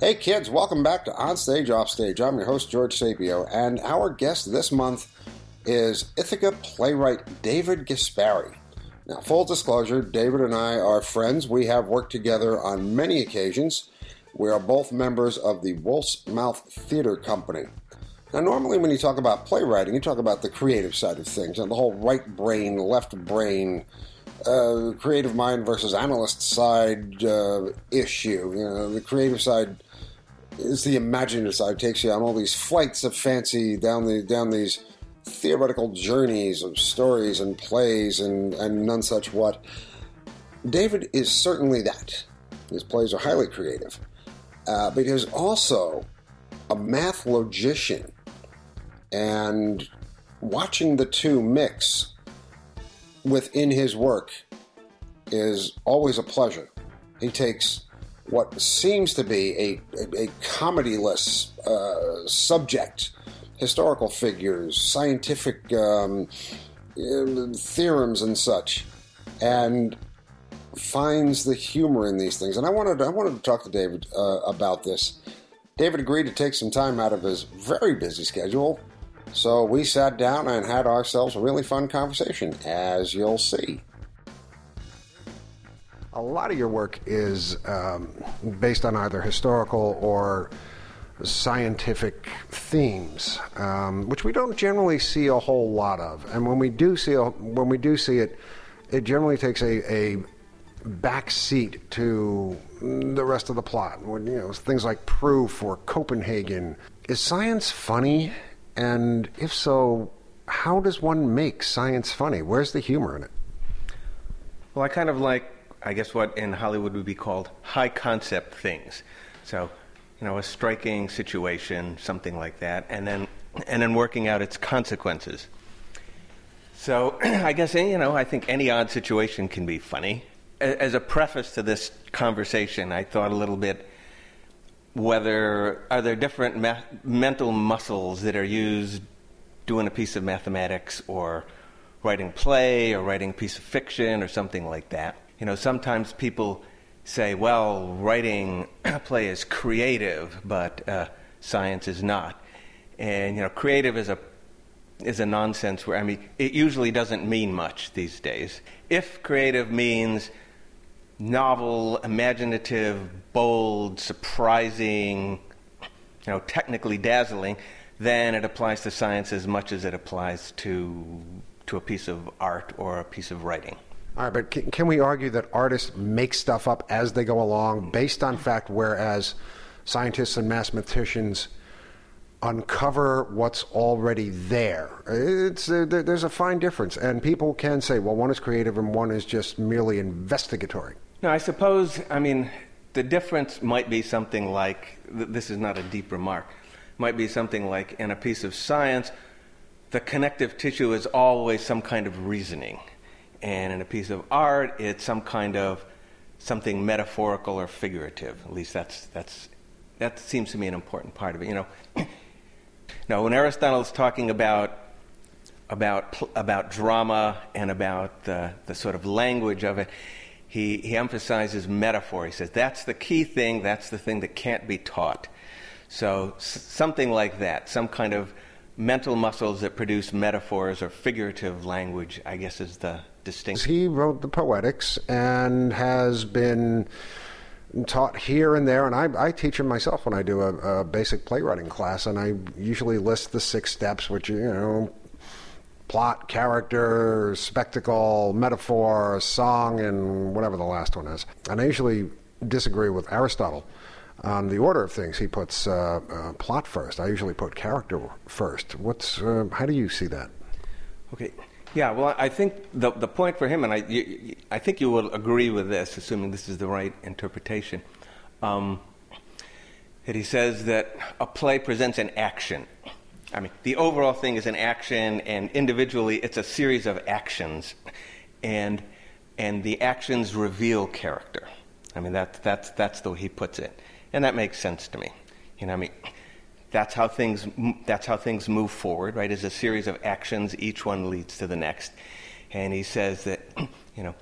Hey kids, welcome back to On Stage Off Stage. I'm your host George Sapio, and our guest this month is Ithaca playwright David Guaspari. Now, full disclosure, David and I are friends. We have worked together on many occasions. We are both members of the Wolf's Mouth Theater Company. Now, normally when you talk about playwriting, you talk about the creative side of things and the whole right brain, left brain, uh, creative mind versus analyst side uh, issue. You know, the creative side is the imaginative side. takes you on all these flights of fancy down the down these theoretical journeys of stories and plays and and none such what. David is certainly that. His plays are highly creative, uh, but he's also a math logician, and watching the two mix within his work is always a pleasure. He takes what seems to be a, a, a comedyless uh, subject, historical figures, scientific um, uh, theorems, and such, and finds the humor in these things. And I wanted I wanted to talk to David uh, about this. David agreed to take some time out of his very busy schedule, so we sat down and had ourselves a really fun conversation, as you'll see a lot of your work is um, based on either historical or scientific themes, um, which we don't generally see a whole lot of. And when we do see a, when we do see it, it generally takes a, a back seat to the rest of the plot. When, you know things like proof or Copenhagen. Is science funny? And if so, how does one make science funny? Where's the humor in it? Well, I kind of like I guess what in Hollywood would be called high concept things. So, you know, a striking situation, something like that, and then and then working out its consequences. So, I guess you know, I think any odd situation can be funny. As a preface to this conversation, I thought a little bit whether are there different mental muscles that are used doing a piece of mathematics or writing play or writing a piece of fiction or something like that you know, sometimes people say, well, writing a play is creative, but uh, science is not. And, you know, creative is a is a nonsense where I mean it usually doesn't mean much these days. If creative means novel, imaginative, bold, surprising, you know, technically dazzling, then it applies to science as much as it applies to to a piece of art or a piece of writing. All right, but can, can, we argue that artists make stuff up as they go along based on fact, whereas scientists and mathematicians uncover what's already there? It's, uh, there's a fine difference, and people can say, well, one is creative and one is just merely investigatory. No, I suppose, I mean, the difference might be something like this is not a deep remark, might be something like in a piece of science, the connective tissue is always some kind of reasoning and in a piece of art, it's some kind of something metaphorical or figurative. At least that's that's that seems to me an important part of it. You know, now when Aristotle is talking about about about drama and about the the sort of language of it, he he emphasizes metaphor. He says that's the key thing. That's the thing that can't be taught. So s- something like that, some kind of mental muscles that produce metaphors or figurative language, I guess is the distinction. He wrote the Poetics and has been taught here and there, and I, I teach him myself when I do a, a, basic playwriting class, and I usually list the six steps, which you know, plot, character, spectacle, metaphor, song, and whatever the last one is. And I usually disagree with Aristotle on the order of things. He puts uh, uh, plot first. I usually put character first. What's uh, how do you see that? Okay. Yeah, well, I think the, the point for him, and I, you, I think you will agree with this, assuming this is the right interpretation, um, that he says that a play presents an action. I mean, the overall thing is an action, and individually it's a series of actions, and, and the actions reveal character. I mean, that, that's, that's the way he puts it. And that makes sense to me. You know, I mean, that's how things that's how things move forward right Is a series of actions each one leads to the next and he says that you know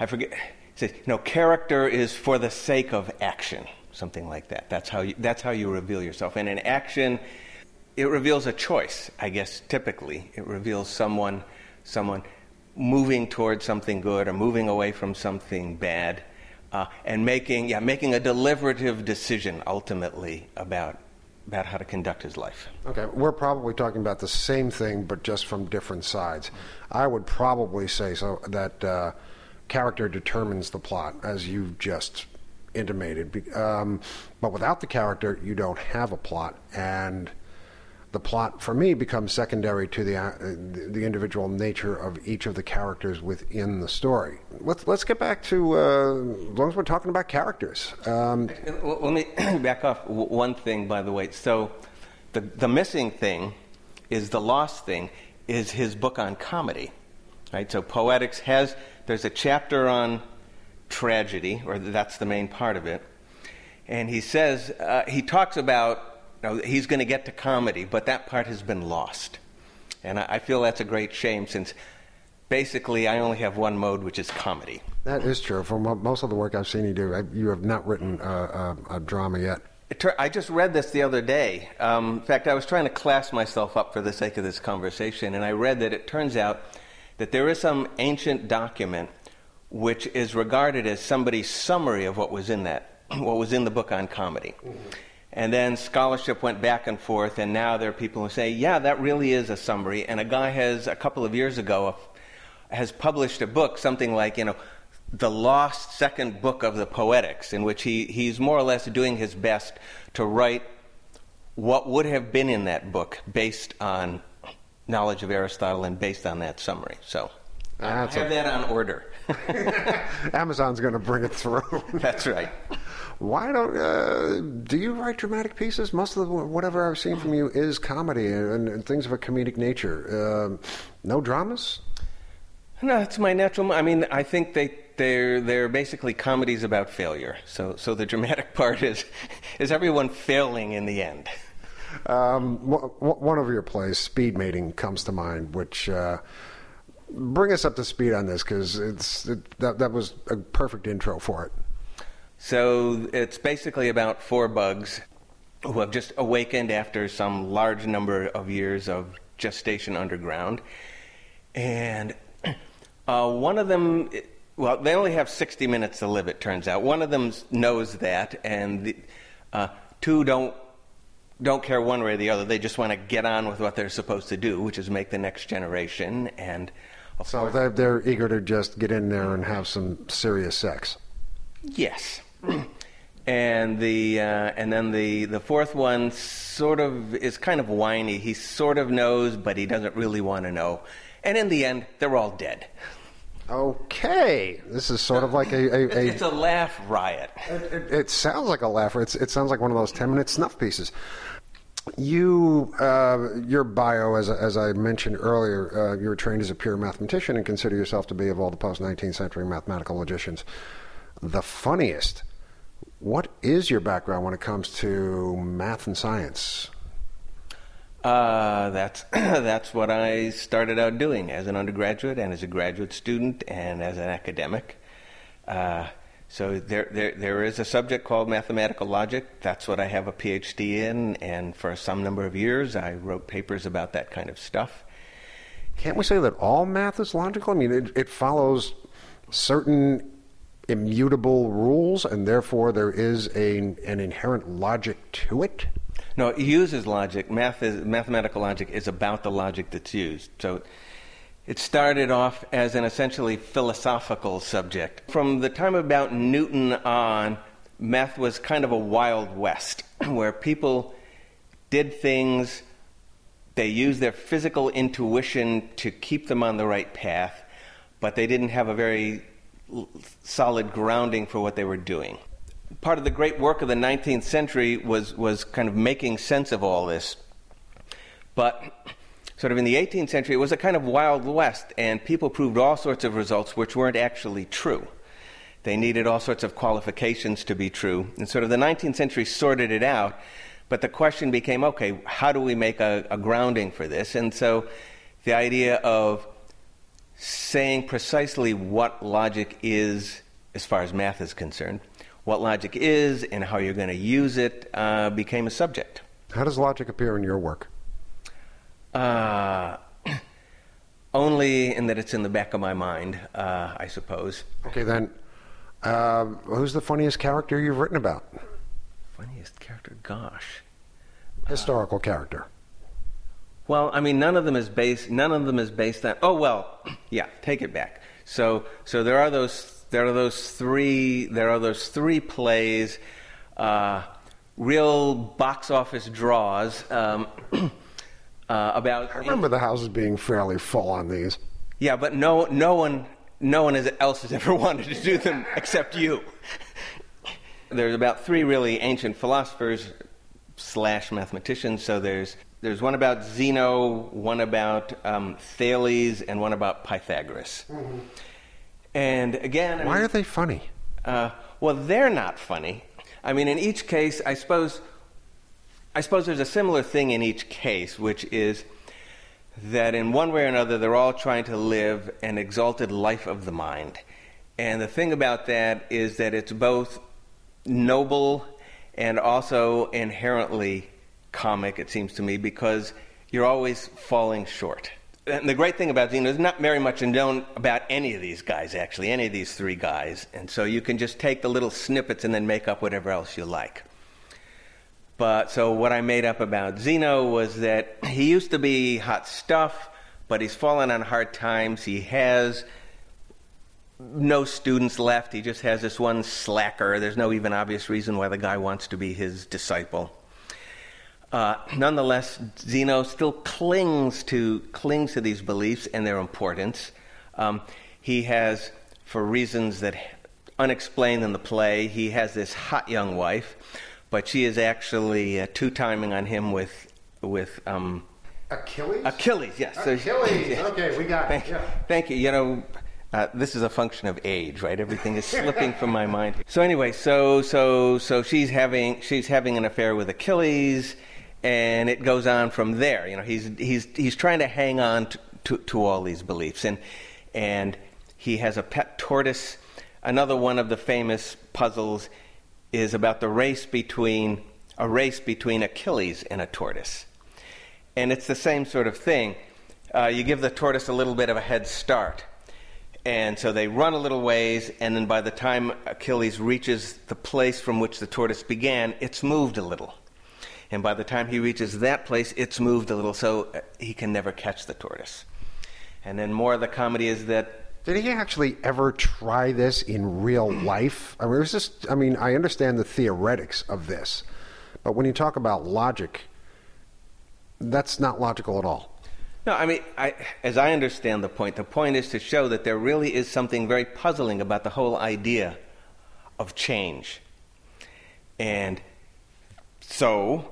i forget He says, you know, character is for the sake of action, something like that. That's how you, that's how you reveal yourself. And in action, it reveals a choice, I guess, typically. It reveals someone, someone moving towards something good or moving away from something bad. Uh, and making, yeah, making a deliberative decision ultimately about about how to conduct his life. Okay, we're probably talking about the same thing, but just from different sides. I would probably say so that uh, character determines the plot, as you've just intimated. Um, but without the character, you don't have a plot, and the plot for me becomes secondary to the uh, the individual nature of each of the characters within the story. Let's let's get back to uh, as long as we're talking about characters. Um, let me back off one thing, by the way. So, the the missing thing is the lost thing is his book on comedy, right? So, poetics has there's a chapter on tragedy, or that's the main part of it, and he says uh, he talks about now, he's going to get to comedy, but that part has been lost. And I, I feel that's a great shame since basically I only have one mode, which is comedy. That is true. From most of the work I've seen you do, I, you have not written a, a, a drama yet. I just read this the other day. Um, in fact, I was trying to class myself up for the sake of this conversation, and I read that it turns out that there is some ancient document which is regarded as somebody's summary of what was in that, what was in the book on comedy. Mm-hmm. And then scholarship went back and forth, and now there are people who say, yeah, that really is a summary. And a guy has, a couple of years ago, has published a book, something like, you know, the lost second book of the Poetics, in which he, he's more or less doing his best to write what would have been in that book based on knowledge of Aristotle and based on that summary. So I have a... that on order. Amazon's going to bring it through. That's right why don't uh, do you write dramatic pieces? Most of the, whatever I've seen from you is comedy and, and things of a comedic nature. Uh, no dramas. No, it's my natural. I mean, I think they they're they're basically comedies about failure. So so the dramatic part is is everyone failing in the end. Um, w- one of your plays, Speed Mating, comes to mind, which. Uh, bring us up to speed on this because it's it, that that was a perfect intro for it. So it's basically about four bugs who have just awakened after some large number of years of gestation underground. And uh, one of them, well, they only have 60 minutes to live, it turns out. One of them knows that, and the, uh, two don't. Don't care one way or the other. They just want to get on with what they're supposed to do, which is make the next generation. And so they're, they're eager to just get in there and have some serious sex. Yes and the uh, and then the the fourth one sort of is kind of whiny. He sort of knows, but he doesn't really want to know. And in the end, they're all dead. Okay, this is sort of like a, a, a it's a laugh riot. It, it, it, sounds like a laugh. It's, it sounds like one of those ten minute snuff pieces. You, uh, your bio, as, as I mentioned earlier, uh, you were trained as a pure mathematician and consider yourself to be, of all the post 19th century mathematical logicians, the funniest. What is your background when it comes to math and science? Uh, that's that's what I started out doing as an undergraduate and as a graduate student and as an academic. Uh, so there, there there is a subject called mathematical logic. That's what I have a PhD in, and for some number of years I wrote papers about that kind of stuff. Can't we say that all math is logical? I mean, it, it follows certain immutable rules, and therefore there is a, an inherent logic to it? No, it uses logic. Math is, mathematical logic is about the logic that's used. So it started off as an essentially philosophical subject. From the time about Newton on, math was kind of a wild west where people did things, they used their physical intuition to keep them on the right path, but they didn't have a very solid grounding for what they were doing. Part of the great work of the 19th century was, was kind of making sense of all this. But sort of in the 18th century, it was a kind of Wild West, and people proved all sorts of results which weren't actually true. They needed all sorts of qualifications to be true. And sort of the 19th century sorted it out, but the question became okay, how do we make a, a grounding for this? And so the idea of saying precisely what logic is as far as math is concerned. What logic is and how you're going to use it uh, became a subject. How does logic appear in your work? Uh, only in that it's in the back of my mind, uh, I suppose. Okay, then, uh, who's the funniest character you've written about? Funniest character? Gosh. Historical character. Well, I mean, none of them is based. None of them is based on. Oh well, yeah. Take it back. So, so there are those. There are those three. There are those three plays. Uh, real box office draws um, uh, about. I remember the houses being fairly full on these. Yeah, but no, no one, no one else has ever wanted to do them except you. There's about three really ancient philosophers slash mathematicians. So there's there's one about Zeno, one about um, Thales, and one about Pythagoras. Mm-hmm. And again, I why mean, are they funny? Uh, well, they're not funny. I mean, in each case, I suppose, I suppose there's a similar thing in each case, which is that in one way or another, they're all trying to live an exalted life of the mind. And the thing about that is that it's both noble and also inherently comic, it seems to me, because you're always falling short. And the great thing about Zeno is not very much known about any of these guys, actually, any of these three guys. And so you can just take the little snippets and then make up whatever else you like. But so what I made up about Zeno was that he used to be hot stuff, but he's fallen on hard times. He has no students left. He just has this one slacker. There's no even obvious reason why the guy wants to be his disciple. Uh, nonetheless, Zeno still clings to clings to these beliefs and their importance. Um, he has, for reasons that unexplained in the play, he has this hot young wife, but she is actually uh, two timing on him with with um, Achilles. Achilles, yes. Achilles. So, yes. Okay, we got thank, it. Yeah. Thank you. You know. Uh, this is a function of age, right? Everything is slipping from my mind. So anyway, so so so she's having she's having an affair with Achilles and it goes on from there. You know, he's he's he's trying to hang on to, to, to, all these beliefs, and and he has a pet tortoise. Another one of the famous puzzles is about the race between a race between Achilles and a tortoise, and it's the same sort of thing. Uh, you give the tortoise a little bit of a head start. And so they run a little ways, and then by the time Achilles reaches the place from which the tortoise began, it's moved a little. And by the time he reaches that place, it's moved a little, so uh, he can never catch the tortoise. And then more of the comedy is that. Did he actually ever try this in real life? I mean, it was just. I mean, I understand the theoretics of this, but when you talk about logic, that's not logical at all. No, I mean, I, as I understand the point, the point is to show that there really is something very puzzling about the whole idea of change. And so,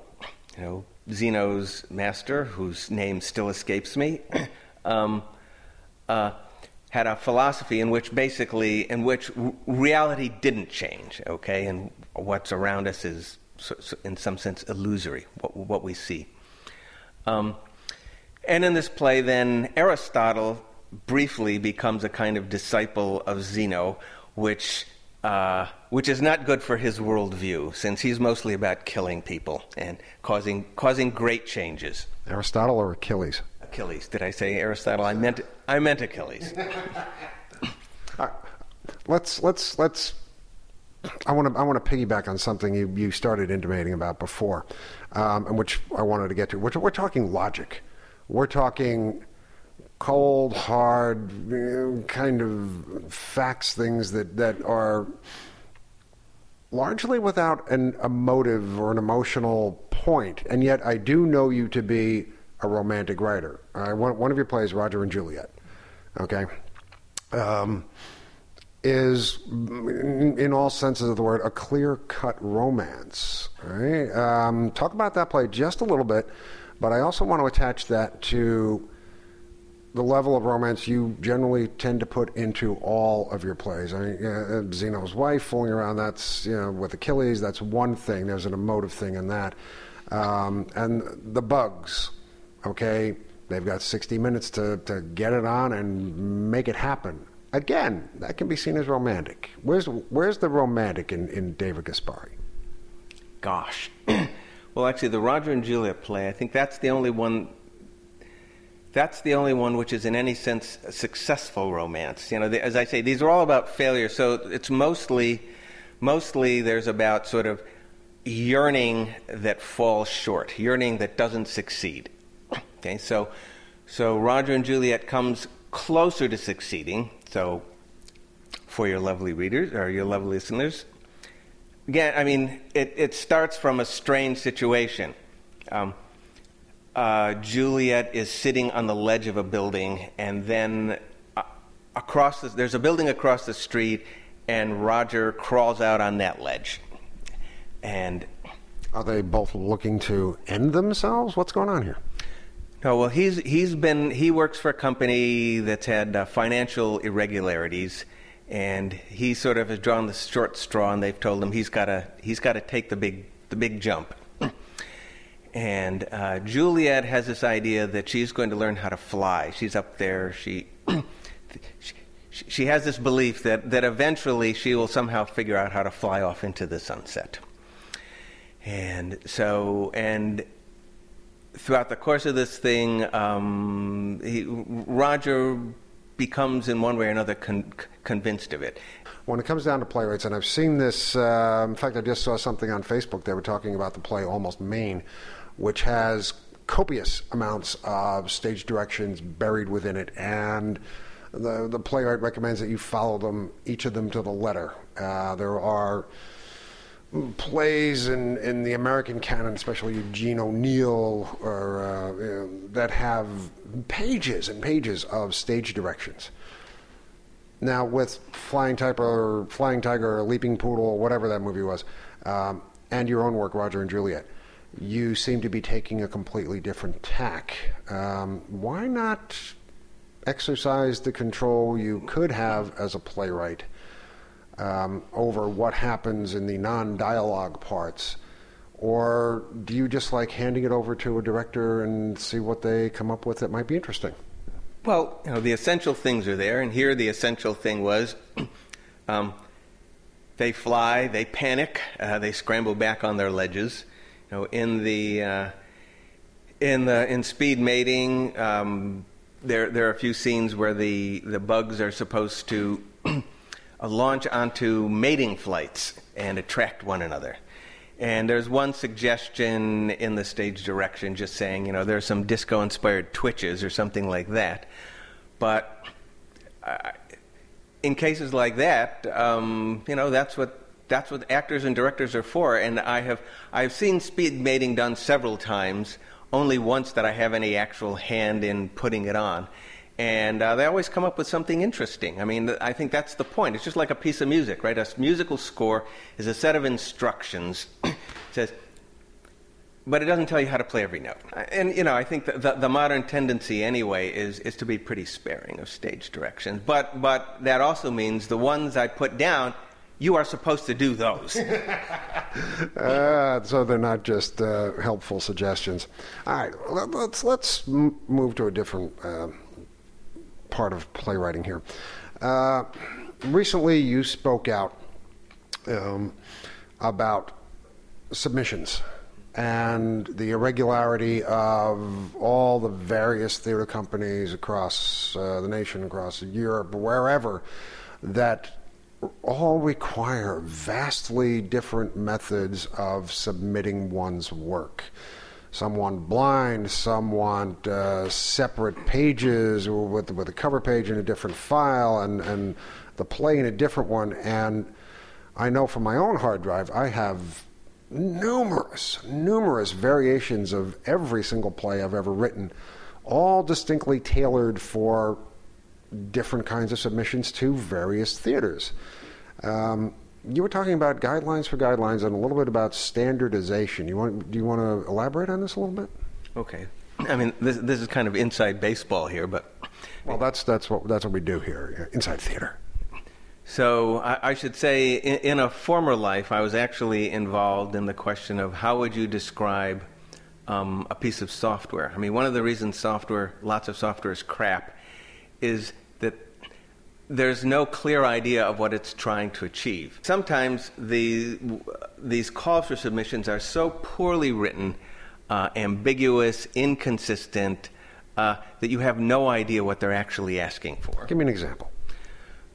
you know, Zeno's master, whose name still escapes me, um, uh, had a philosophy in which basically, in which r- reality didn't change, okay, and what's around us is, in some sense, illusory, what, what we see. Um, and in this play, then, Aristotle briefly becomes a kind of disciple of Zeno, which uh, which is not good for his worldview, since he's mostly about killing people and causing causing great changes. Aristotle or Achilles? Achilles. Did I say Aristotle? I meant I meant Achilles. let's let's let's. I want to I want to piggyback on something you, you started intimating about before, um, and which I wanted to get to. We're, we're talking logic. We're talking cold, hard, kind of facts things that, that are largely without an emotive or an emotional point. And yet, I do know you to be a romantic writer. One, one of your plays, Roger and Juliet, okay, um, is, in, in, all senses of the word, a clear cut romance. Right? Um, talk about that play just a little bit, but I also want to attach that to the level of romance you generally tend to put into all of your plays. I mean, uh, Zeno's wife fooling around, that's, you know, with Achilles, that's one thing. There's an emotive thing in that. Um, and the bugs, okay, they've got 60 minutes to, to get it on and make it happen. again, that can be seen as romantic. Where's where's the romantic in, in David Guaspari? Gosh. well, actually, the Roger and Juliet play, I think that's the only one. That's the only one which is, in any sense, a successful romance. You know, the, as I say, these are all about failure. So it's mostly, mostly there's about sort of yearning that falls short, yearning that doesn't succeed. Okay, so, so Roger and Juliet comes closer to succeeding. So, for your lovely readers or your lovely listeners, again, I mean, it, it starts from a strange situation. Um, uh, Juliet is sitting on the ledge of a building, and then uh, across the, there's a building across the street, and Roger crawls out on that ledge. And are they both looking to end themselves? What's going on here? No, well, he's he's been he works for a company that's had uh, financial irregularities, and he sort of has drawn the short straw, and they've told him he's got to he's got to take the big the big jump. and uh, Juliet has this idea that she's going to learn how to fly. She's up there. She, she she has this belief that that eventually she will somehow figure out how to fly off into the sunset. And so and throughout the course of this thing, um, he, Roger becomes, in one way or another, con- convinced of it. When it comes down to playwrights, and I've seen this, uh, in fact, I just saw something on Facebook. They were talking about the play Almost Maine, which has copious amounts of stage directions buried within it, and the the playwright recommends that you follow them, each of them to the letter. Uh, there are plays in, in the American canon, especially Eugene O'Neill, or, uh, you know, that have pages and pages of stage directions. Now, with Flying Tiger, or Flying Tiger, or Leaping Poodle, or whatever that movie was, um, and your own work, Roger and Juliet, you seem to be taking a completely different tack. Um, why not exercise the control you could have as a playwright? um, over what happens in the non dialogue parts? Or do you just like handing it over to a director and see what they come up with that might be interesting? Well, you know, the essential things are there, and here the essential thing was um, they fly, they panic, uh, they scramble back on their ledges. You know, in the uh, in the in speed mating, um, there there are a few scenes where the the bugs are supposed to launch onto mating flights and attract one another. And there's one suggestion in the stage direction just saying, you know, there's some disco inspired twitches or something like that. But uh, in cases like that, um, you know, that's what that's what actors and directors are for. And I have I've seen speed mating done several times. Only once that I have any actual hand in putting it on and uh, they always come up with something interesting. I mean, I think that's the point. It's just like a piece of music, right? A musical score is a set of instructions. Says, but it doesn't tell you how to play every note. And you know, I think the, the, the, modern tendency, anyway, is is to be pretty sparing of stage directions. But but that also means the ones I put down. You are supposed to do those. uh, so they're not just uh, helpful suggestions. All right, let's let's move to a different uh, part of playwriting here. Uh, recently, you spoke out um, about submissions and the irregularity of all the various theater companies across uh, the nation, across Europe, wherever, that all require vastly different methods of submitting one's work. Some want blind, some want uh, separate pages with, with a cover page in a different file and, and the play in a different one. And I know from my own hard drive, I have numerous, numerous variations of every single play I've ever written, all distinctly tailored for different kinds of submissions to various theaters. Um, you were talking about guidelines for guidelines and a little bit about standardization. You want, do you want to elaborate on this a little bit? Okay. I mean, this, this is kind of inside baseball here, but well, that's that's what that's what we do here, inside theater. So I, I should say, in, in, a former life, I was actually involved in the question of how would you describe um, a piece of software. I mean, one of the reasons software, lots of software, is crap, is that there's no clear idea of what it's trying to achieve. Sometimes the, these calls for submissions are so poorly written, uh, ambiguous, inconsistent, uh, that you have no idea what they're actually asking for. Give me an example.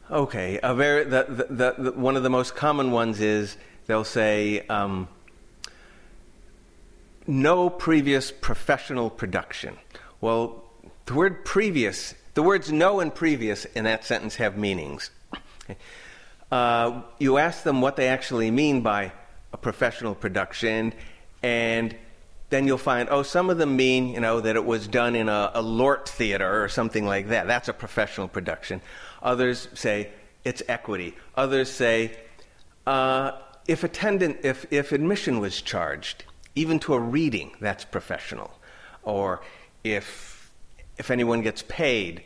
Okay, a very, the, the, the, one of the most common ones is they'll say, um, no previous professional production. Well, the word previous, the words no and previous in that sentence have meanings. Uh, you ask them what they actually mean by a professional production, and then you'll find, oh, some of them mean, you know, that it was done in a, a LORT theater or something like that. That's a professional production. Others say it's equity. Others say uh, if attendant, if, if admission was charged, even to a reading, that's professional. Or if, if anyone gets paid.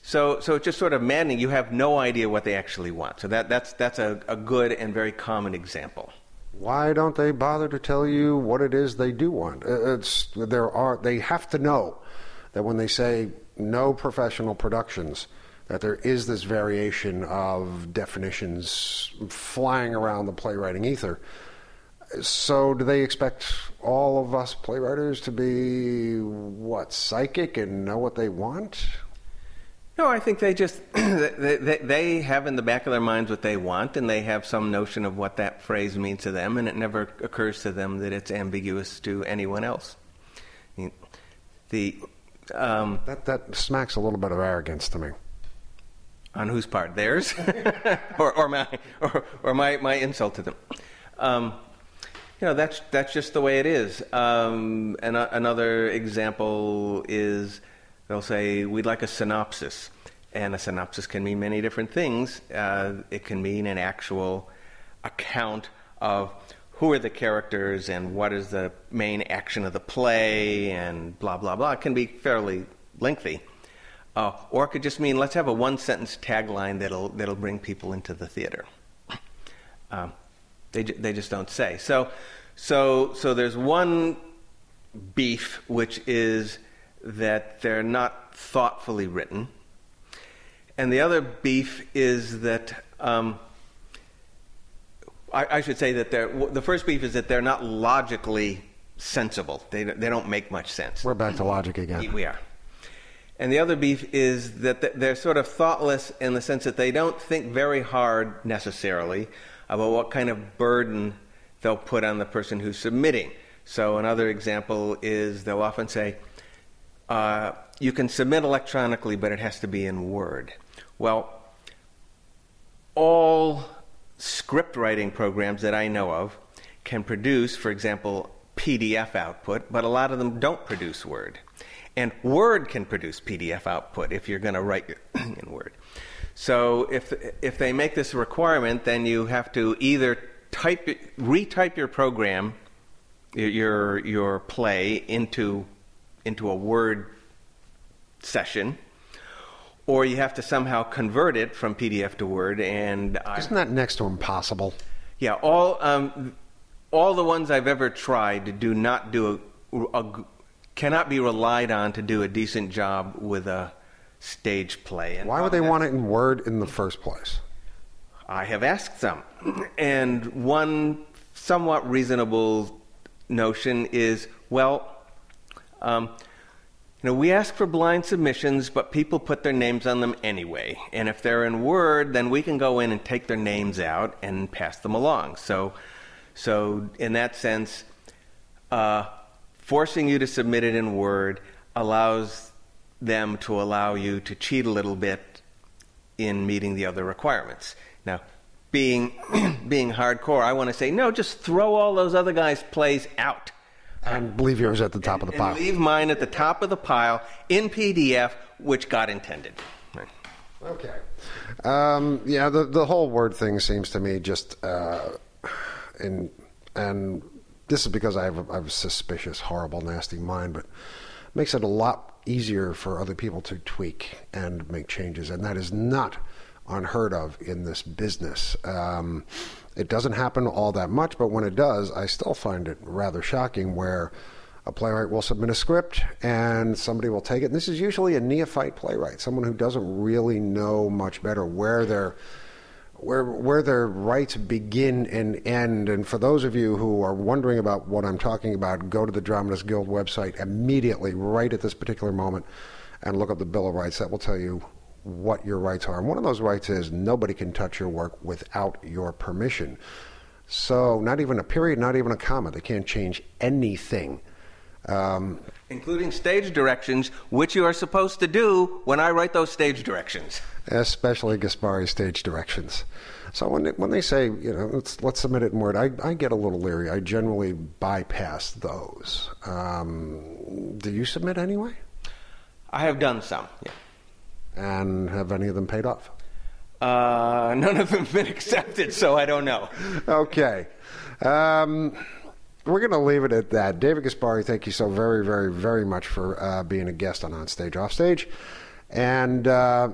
So, so it's just sort of maddening. You have no idea what they actually want. So that, that's, that's a, a good and very common example. Why don't they bother to tell you what it is they do want? Uh, it's, there are, they have to know that when they say no professional productions, that there is this variation of definitions flying around the playwriting ether. So, do they expect all of us playwriters to be what psychic and know what they want? No, I think they just they, they, they, have in the back of their minds what they want, and they have some notion of what that phrase means to them, and it never occurs to them that it's ambiguous to anyone else. The um, that that smacks a little bit of arrogance to me. On whose part? Theirs, or, or, my or, or, my my insult to them. Um, you know that's that's just the way it is. Um, and uh, another example is they'll say we'd like a synopsis, and a synopsis can mean many different things. Uh, it can mean an actual account of who are the characters and what is the main action of the play and blah blah blah. It can be fairly lengthy. Uh, or it could just mean let's have a one sentence tagline that'll, that'll bring people into the theater. Um, they, they just don't say. So, so, so there's one beef, which is that they're not thoughtfully written. And the other beef is that, um, I, I, should say that they're, the first beef is that they're not logically sensible. They, they don't make much sense. We're back to logic again. We are. And the other beef is that they're sort of thoughtless in the sense that they don't think very hard necessarily about what kind of burden they'll put on the person who's submitting. So, another example is they'll often say, uh, You can submit electronically, but it has to be in Word. Well, all script writing programs that I know of can produce, for example, PDF output, but a lot of them don't produce Word. And Word can produce PDF output if you're going to write in Word. So if, if they make this a requirement, then you have to either type, retype your program, your, your play, into, into a Word session, or you have to somehow convert it from PDF to Word. And isn't that next to impossible? Yeah, all um, all the ones I've ever tried do not do a, a cannot be relied on to do a decent job with a stage play. And Why would they want it in Word in the first place? I have asked them. And one somewhat reasonable notion is well, um, you know, we ask for blind submissions, but people put their names on them anyway. And if they're in Word, then we can go in and take their names out and pass them along. So, so in that sense, uh, forcing you to submit it in Word allows them to allow you to cheat a little bit in meeting the other requirements. Now, being being hardcore, I want to say no, just throw all those other guys' plays out. And leave yours at the top and, of the pile. leave mine at the top of the pile in PDF, which God intended. Okay. Um, yeah, the the whole word thing seems to me just uh, in and this is because I have a, I have a suspicious, horrible, nasty mind, but makes it a lot easier for other people to tweak and make changes, and that is not unheard of in this business. Um, it doesn't happen all that much, but when it does, I still find it rather shocking where a playwright will submit a script and somebody will take it. And this is usually a neophyte playwright, someone who doesn't really know much better where their where where their rights begin and end. And for those of you who are wondering about what I'm talking about, go to the Dramatists Guild website immediately, right at this particular moment, and look up the Bill of Rights. That will tell you what your rights are. And one of those rights is nobody can touch your work without your permission. So, not even a period, not even a comma. They can't change anything. Um, Including stage directions, which you are supposed to do when I write those stage directions. Especially Guaspari stage directions. So when they, when they say, you know, let's, let's submit it in Word, I, I get a little leery. I generally bypass those. Um, do you submit anyway? I have done some, yeah. And have any of them paid off? Uh, none of them have been accepted, so I don't know. okay. Um, we're going to leave it at that. David Guaspari, thank you so very, very, very much for uh, being a guest on On Stage Off Stage. And uh,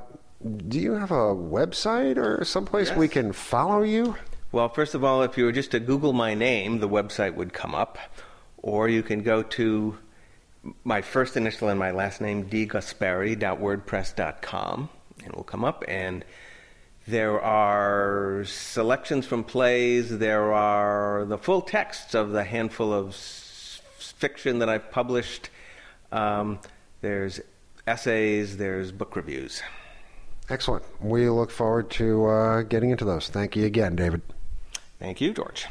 do you have a website or someplace yes. we can follow you? Well, first of all, if you were just to Google my name, the website would come up. Or you can go to my first initial and my last name, dguaspari.wordpress.com, and it will come up. And there are selections from plays. There are the full texts of the handful of s- fiction that I've published. Um, there's essays. There's book reviews. Excellent. We look forward to uh, getting into those. Thank you again, David. Thank you, George.